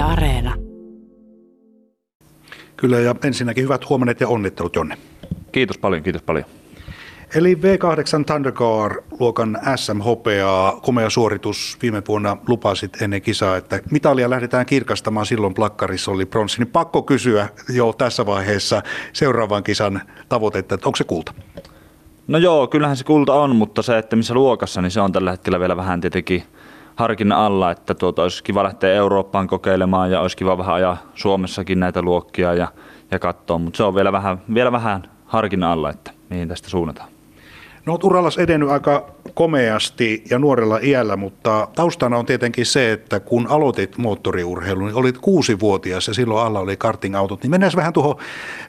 Yle Areena. Kyllä ja ensinnäkin hyvät huomenet ja onnittelut Jonne. Kiitos paljon, kiitos paljon. Eli V8 Thundercar-luokan SM-hopeaa, komea suoritus viime vuonna lupasit ennen kisaa, että mitalia lähdetään kirkastamaan, silloin plakkarissa oli pronssi, niin pakko kysyä jo tässä vaiheessa seuraavan kisan tavoitetta, että onko se kulta? No joo, kyllähän se kulta on, mutta se, että missä luokassa, niin se on tällä hetkellä vielä vähän tietenkin harkinnan alla, että tuota, olisi kiva lähteä Eurooppaan kokeilemaan ja olisi kiva vähän ajaa Suomessakin näitä luokkia ja, ja katsoa, mutta se on vielä vähän, vielä vähän harkinnan alla, että mihin tästä suunnataan. No olet urallas edennyt aika komeasti ja nuorella iällä, mutta taustana on tietenkin se, että kun aloitit moottoriurheilun, niin olit kuusi-vuotias ja silloin alla oli karting-autot, niin mennään vähän tuohon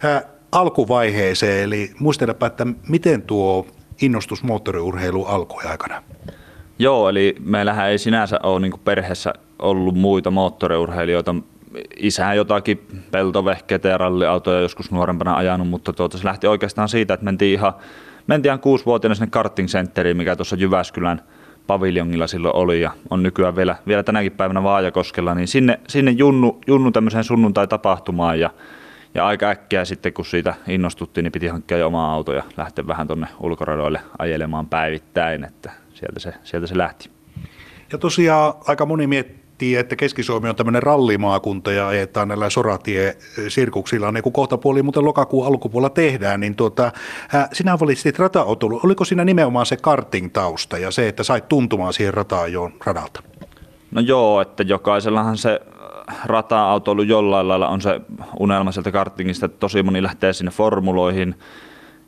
äh, alkuvaiheeseen, eli muistelepa, että miten tuo innostus moottoriurheilu alkoi aikana? Joo, eli meillähän ei sinänsä ole niin perheessä ollut muita moottoriurheilijoita. Isä jotakin peltovehkeitä ja ralliautoja joskus nuorempana ajanut, mutta tuota, se lähti oikeastaan siitä, että mentiin ihan, mentiin ihan kuusivuotiaana sinne karting centeriin, mikä tuossa Jyväskylän paviljongilla silloin oli ja on nykyään vielä, vielä tänäkin päivänä Vaajakoskella, niin sinne, sinne junnu, junnu tämmöiseen sunnuntai-tapahtumaan ja, ja aika äkkiä sitten kun siitä innostuttiin, niin piti hankkia jo oma auto ja lähteä vähän tuonne ulkoradoille ajelemaan päivittäin, että sieltä se, sieltä se lähti. Ja tosiaan aika moni miettii, että Keski-Suomi on tämmöinen rallimaakunta ja ajetaan näillä soratie-sirkuksilla, niin kuin kohta puoli muuten lokakuun alkupuolella tehdään, niin tuota, sinä valitsit rataotulu. Oliko siinä nimenomaan se karting-tausta ja se, että sait tuntumaan siihen rata-ajoon radalta? No joo, että jokaisellahan se rata-autoilu jollain lailla on se unelma sieltä kartingista, että tosi moni lähtee sinne formuloihin,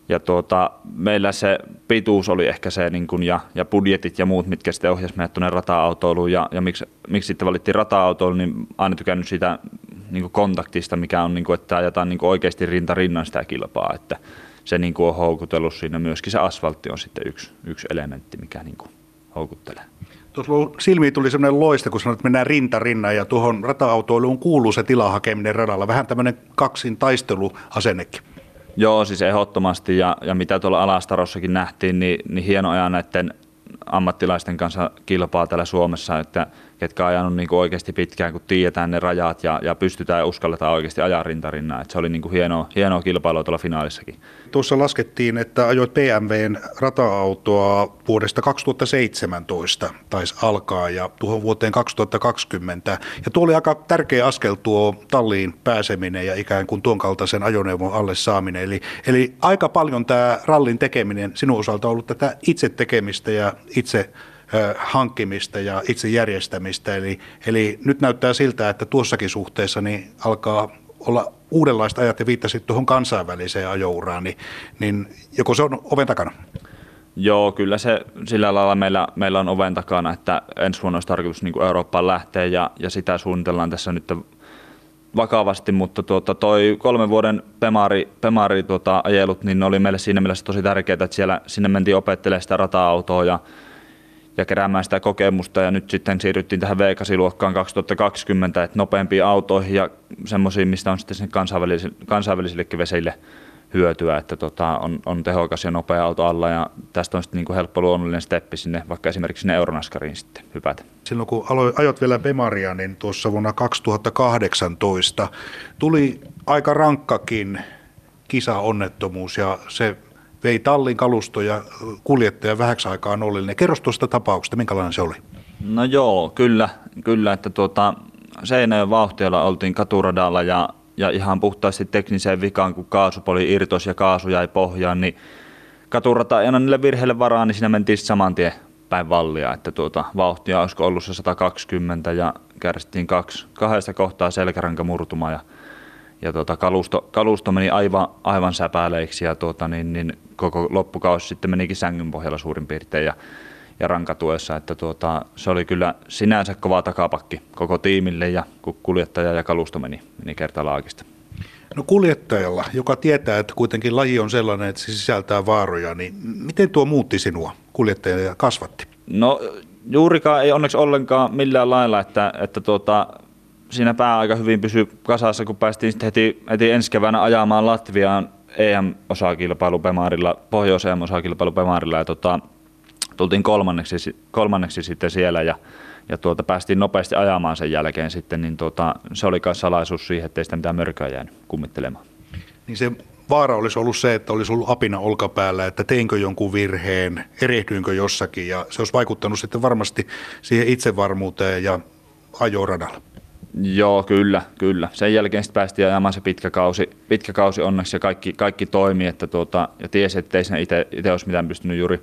ja tuota, meillä se pituus oli ehkä se niin kun, ja, ja budjetit ja muut, mitkä sitten ohjasi meidät tuonne rata-autoiluun. Ja, ja miksi, miksi sitten valittiin rata-autoilu, niin aina tykännyt siitä niin kontaktista, mikä on, niin kun, että ajetaan niin oikeasti rinta rinnan sitä kilpaa. Että se niin on houkutellut siinä. Myöskin se asfaltti on sitten yksi, yksi elementti, mikä niin houkuttelee. Tuossa silmiin tuli sellainen loiste, kun sanoit, että mennään rinta rinnan ja tuohon rata-autoiluun kuuluu se tilahakeminen radalla. Vähän tämmöinen kaksin taisteluasennekin. Joo, siis ehdottomasti ja, ja mitä tuolla Alastarossakin nähtiin, niin, niin hieno ajan näiden ammattilaisten kanssa kilpaa täällä Suomessa, että ketkä on ajanut niin kuin oikeasti pitkään, kun tiedetään ne rajat ja, ja pystytään ja uskalletaan oikeasti ajaa rintarinnan. Että se oli niin kuin hienoa, hienoa kilpailua tuolla finaalissakin. Tuossa laskettiin, että ajoit BMWn rata-autoa vuodesta 2017 taisi alkaa ja tuohon vuoteen 2020. Ja tuo oli aika tärkeä askel tuo talliin pääseminen ja ikään kuin tuon kaltaisen ajoneuvon alle saaminen. Eli, eli aika paljon tämä rallin tekeminen sinun osalta on ollut tätä itse tekemistä ja itse hankkimista ja itse järjestämistä. Eli, eli nyt näyttää siltä, että tuossakin suhteessa niin alkaa olla uudenlaista ajat ja viittasit tuohon kansainväliseen ajouraan, niin, niin joko se on oven takana? Joo, kyllä se sillä lailla meillä, meillä on oven takana, että ensi vuonna olisi tarkoitus niin Eurooppaan lähteä ja, ja sitä suunnitellaan tässä nyt vakavasti, mutta tuota, toi kolmen vuoden Pemari, Pemari tuota, ajelut, niin ne oli meille siinä mielessä tosi tärkeää, että siellä, sinne mentiin opettelemaan sitä rata-autoa ja ja keräämään sitä kokemusta. Ja nyt sitten siirryttiin tähän V8-luokkaan 2020, että nopeampiin autoihin ja semmoisiin, mistä on sitten kansainvälisille, kansainvälisillekin veseille hyötyä, että tota, on, on, tehokas ja nopea auto alla ja tästä on sitten niin kuin helppo luonnollinen steppi sinne, vaikka esimerkiksi sinne Euronaskariin sitten hypätä. Silloin kun aloin, ajot vielä Bemaria, niin tuossa vuonna 2018 tuli aika rankkakin kisaonnettomuus ja se vei tallin kalusto ja kuljettaja vähäksi aikaa nollille. Kerros tuosta tapauksesta, minkälainen se oli? No joo, kyllä, kyllä että tuota, Seinäjön vauhtialla oltiin katuradalla ja, ja ihan puhtaasti tekniseen vikaan, kun kaasupoli irtos ja kaasu jäi pohjaan, niin katurata ei niille virheille varaa, niin siinä mentiin saman tien päin vallia, että tuota, vauhtia olisiko ollut se 120 ja kärsittiin kaksi, kahdesta kohtaa selkäranka murtuma ja ja tuota, kalusto, kalusto, meni aivan, aivan säpäleiksi ja tuota, niin, niin koko loppukausi sitten menikin sängyn pohjalla suurin piirtein ja, ja rankatuessa, että tuota, se oli kyllä sinänsä kova takapakki koko tiimille ja kuljettaja ja kalusto meni, meni kertalaakista. No kuljettajalla, joka tietää, että kuitenkin laji on sellainen, että se sisältää vaaroja, niin miten tuo muutti sinua kuljettaja ja kasvatti? No juurikaan ei onneksi ollenkaan millään lailla, että, että tuota, siinä pää aika hyvin pysyi kasassa, kun päästiin sitten heti, heti ensi keväänä ajamaan Latviaan EM-osakilpailu Pemarilla, Pohjois-EM-osakilpailu Pemarilla ja tota, tultiin kolmanneksi, kolmanneksi sitten siellä ja, ja tuota, päästiin nopeasti ajamaan sen jälkeen sitten, niin tuota, se oli kai salaisuus siihen, ettei sitä mitään mörköä jäänyt kummittelemaan. Niin se vaara olisi ollut se, että olisi ollut apina olkapäällä, että teinkö jonkun virheen, erehdyinkö jossakin ja se olisi vaikuttanut sitten varmasti siihen itsevarmuuteen ja ajoradalla. Joo, kyllä, kyllä. Sen jälkeen sitten päästiin ajamaan se pitkä kausi, pitkä kausi onneksi ja kaikki, kaikki toimi, että tuota, ja tiesi, että ei itse olisi mitään pystynyt juuri,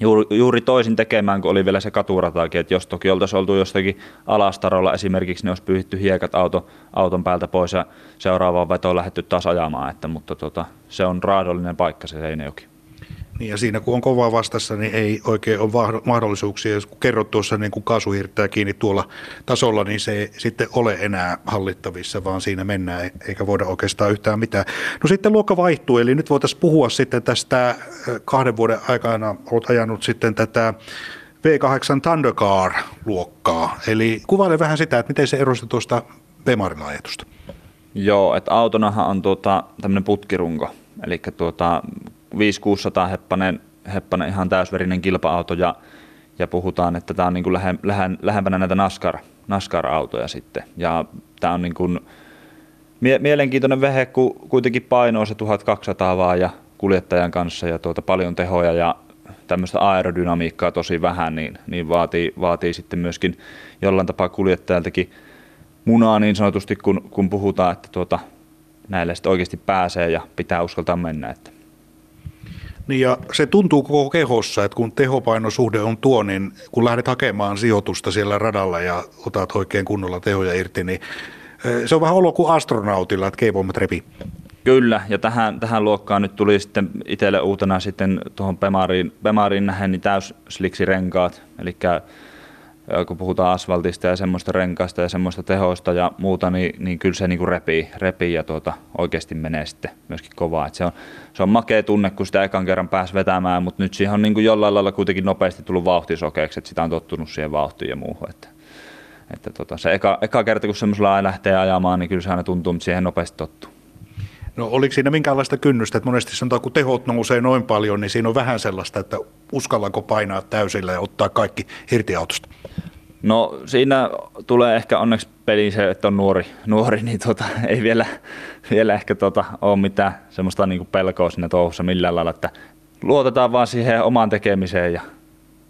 juuri, juuri, toisin tekemään, kun oli vielä se katurataakin, että jos toki oltaisiin oltu jostakin alastarolla esimerkiksi, niin olisi pyyhitty hiekat auto, auton päältä pois ja seuraavaan vetoon lähdetty taas ajamaan, että, mutta tuota, se on raadollinen paikka se Seinäjoki. Niin ja siinä kun on kovaa vastassa, niin ei oikein ole mahdollisuuksia. Jos kun kerrot tuossa niin kuin kaasuhirttää kiinni tuolla tasolla, niin se ei sitten ole enää hallittavissa, vaan siinä mennään eikä voida oikeastaan yhtään mitään. No sitten luokka vaihtuu, eli nyt voitaisiin puhua sitten tästä kahden vuoden aikana, olet ajanut sitten tätä V8 Thundercar-luokkaa. Eli kuvaile vähän sitä, että miten se erosi tuosta Bemarin ajatusta. Joo, että autonahan on tuota, tämmöinen putkirunko, eli tuota, 5-600 heppanen, heppanen ihan täysverinen kilpa-auto ja, ja puhutaan, että tämä on niin kuin lähe, lähe, lähempänä näitä NASCAR, NASCAR-autoja sitten. Ja tämä on niin kuin mie- mielenkiintoinen vehe, kun kuitenkin painoo se 1200 vaan ja kuljettajan kanssa ja tuota paljon tehoja ja tämmöistä aerodynamiikkaa tosi vähän, niin, niin vaatii, vaatii sitten myöskin jollain tapaa kuljettajaltakin munaa niin sanotusti, kun, kun puhutaan, että tuota, näille sitten oikeasti pääsee ja pitää uskaltaa mennä. Että niin ja se tuntuu koko kehossa, että kun tehopainosuhde on tuo, niin kun lähdet hakemaan sijoitusta siellä radalla ja otat oikein kunnolla tehoja irti, niin se on vähän olo kuin astronautilla, että keivoimat repi. Kyllä, ja tähän, tähän luokkaan nyt tuli sitten itselle uutena sitten tuohon Pemariin, Pemariin nähen niin täys renkaat, eli kun puhutaan asfaltista ja semmoista renkaista ja semmoista tehoista ja muuta, niin, niin kyllä se niin repii, repii ja tuota, oikeasti menee sitten myöskin kovaa. Et se, on, se on makea tunne, kun sitä ekan kerran pääsi vetämään, mutta nyt siihen on niin kuin jollain lailla kuitenkin nopeasti tullut vauhtisokeeksi, että sitä on tottunut siihen vauhtiin ja muuhun. Että, että tota, se eka, eka kerta, kun semmoisella lähtee ajamaan, niin kyllä se aina tuntuu, mutta siihen nopeasti tottuu. No oliko siinä minkäänlaista kynnystä, että monesti sanotaan, kun tehot nousee noin paljon, niin siinä on vähän sellaista, että uskallanko painaa täysillä ja ottaa kaikki irti autosta? No siinä tulee ehkä onneksi peliin se, että on nuori, nuori niin tota, ei vielä, vielä ehkä tota, ole mitään semmoista niin pelkoa siinä touhussa millään lailla, että luotetaan vaan siihen omaan tekemiseen ja,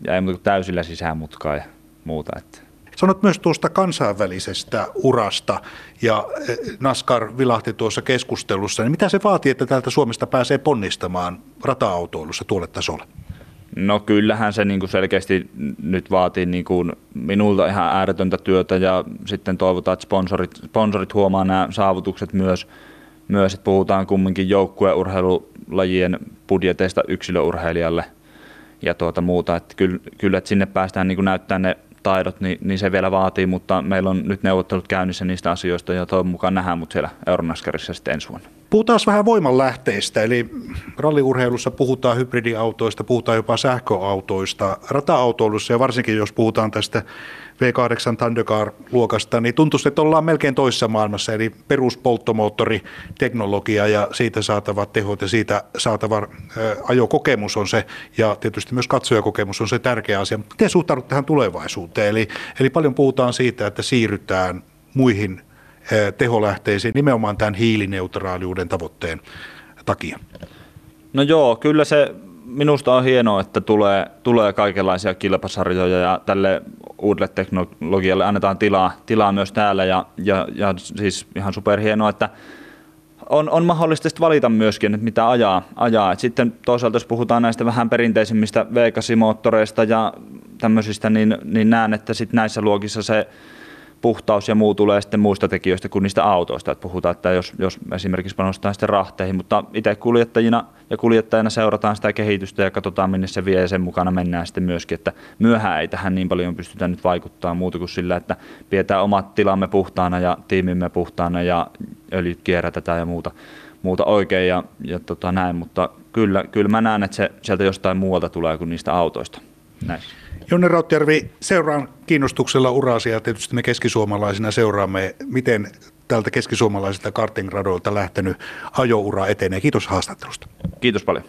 ja ei muuta täysillä sisään mutkaa ja muuta. Että. Sanot myös tuosta kansainvälisestä urasta ja eh, NASCAR vilahti tuossa keskustelussa. Niin mitä se vaatii, että täältä Suomesta pääsee ponnistamaan rata-autoilussa tuolle tasolle? No kyllähän se niin kuin selkeästi nyt vaatii niin kuin minulta ihan ääretöntä työtä ja sitten toivotaan, että sponsorit, sponsorit huomaa nämä saavutukset myös, myös että puhutaan kumminkin joukkueurheilulajien budjeteista yksilöurheilijalle ja tuota muuta, että kyllä, kyllä että sinne päästään niin kuin näyttää ne taidot, niin, niin, se vielä vaatii, mutta meillä on nyt neuvottelut käynnissä niistä asioista ja toivon mukaan nähdään mut siellä Euronaskarissa sitten ensi vuonna. Puhutaan vähän voimanlähteistä, eli ralliurheilussa puhutaan hybridiautoista, puhutaan jopa sähköautoista, rata-autoilussa ja varsinkin jos puhutaan tästä V8 Thundercar-luokasta, niin tuntuu, että ollaan melkein toisessa maailmassa, eli peruspolttomoottoriteknologia ja siitä saatavat tehot ja siitä saatava ajokokemus on se, ja tietysti myös katsojakokemus on se tärkeä asia. Miten suhtaudut tähän tulevaisuuteen? Eli, eli paljon puhutaan siitä, että siirrytään muihin teholähteisiin nimenomaan tämän hiilineutraaliuden tavoitteen takia? No joo, kyllä se minusta on hienoa, että tulee, tulee kaikenlaisia kilpasarjoja ja tälle uudelle teknologialle annetaan tilaa, tilaa myös täällä ja, ja, ja siis ihan superhienoa, että on, on mahdollista valita myöskin, että mitä ajaa. ajaa. Et sitten toisaalta jos puhutaan näistä vähän perinteisimmistä V8-moottoreista ja tämmöisistä, niin, niin näen, että sit näissä luokissa se puhtaus ja muu tulee sitten muista tekijöistä kuin niistä autoista. Että puhutaan, että jos, jos esimerkiksi panostaa sitten rahteihin, mutta itse kuljettajina ja kuljettajina seurataan sitä kehitystä ja katsotaan minne se vie ja sen mukana mennään sitten myöskin, että myöhään ei tähän niin paljon pystytä nyt vaikuttaa muuta kuin sillä, että pidetään omat tilamme puhtaana ja tiimimme puhtaana ja öljyt kierrätetään ja muuta, muuta oikein ja, ja tota näin, mutta kyllä, kyllä mä näen, että se sieltä jostain muualta tulee kuin niistä autoista. Näin. Jonne Rautjärvi, seuraan kiinnostuksella urasia. Tietysti me keskisuomalaisina seuraamme, miten tältä keskisuomalaisilta kartingradolta lähtenyt ajoura etenee. Kiitos haastattelusta. Kiitos paljon.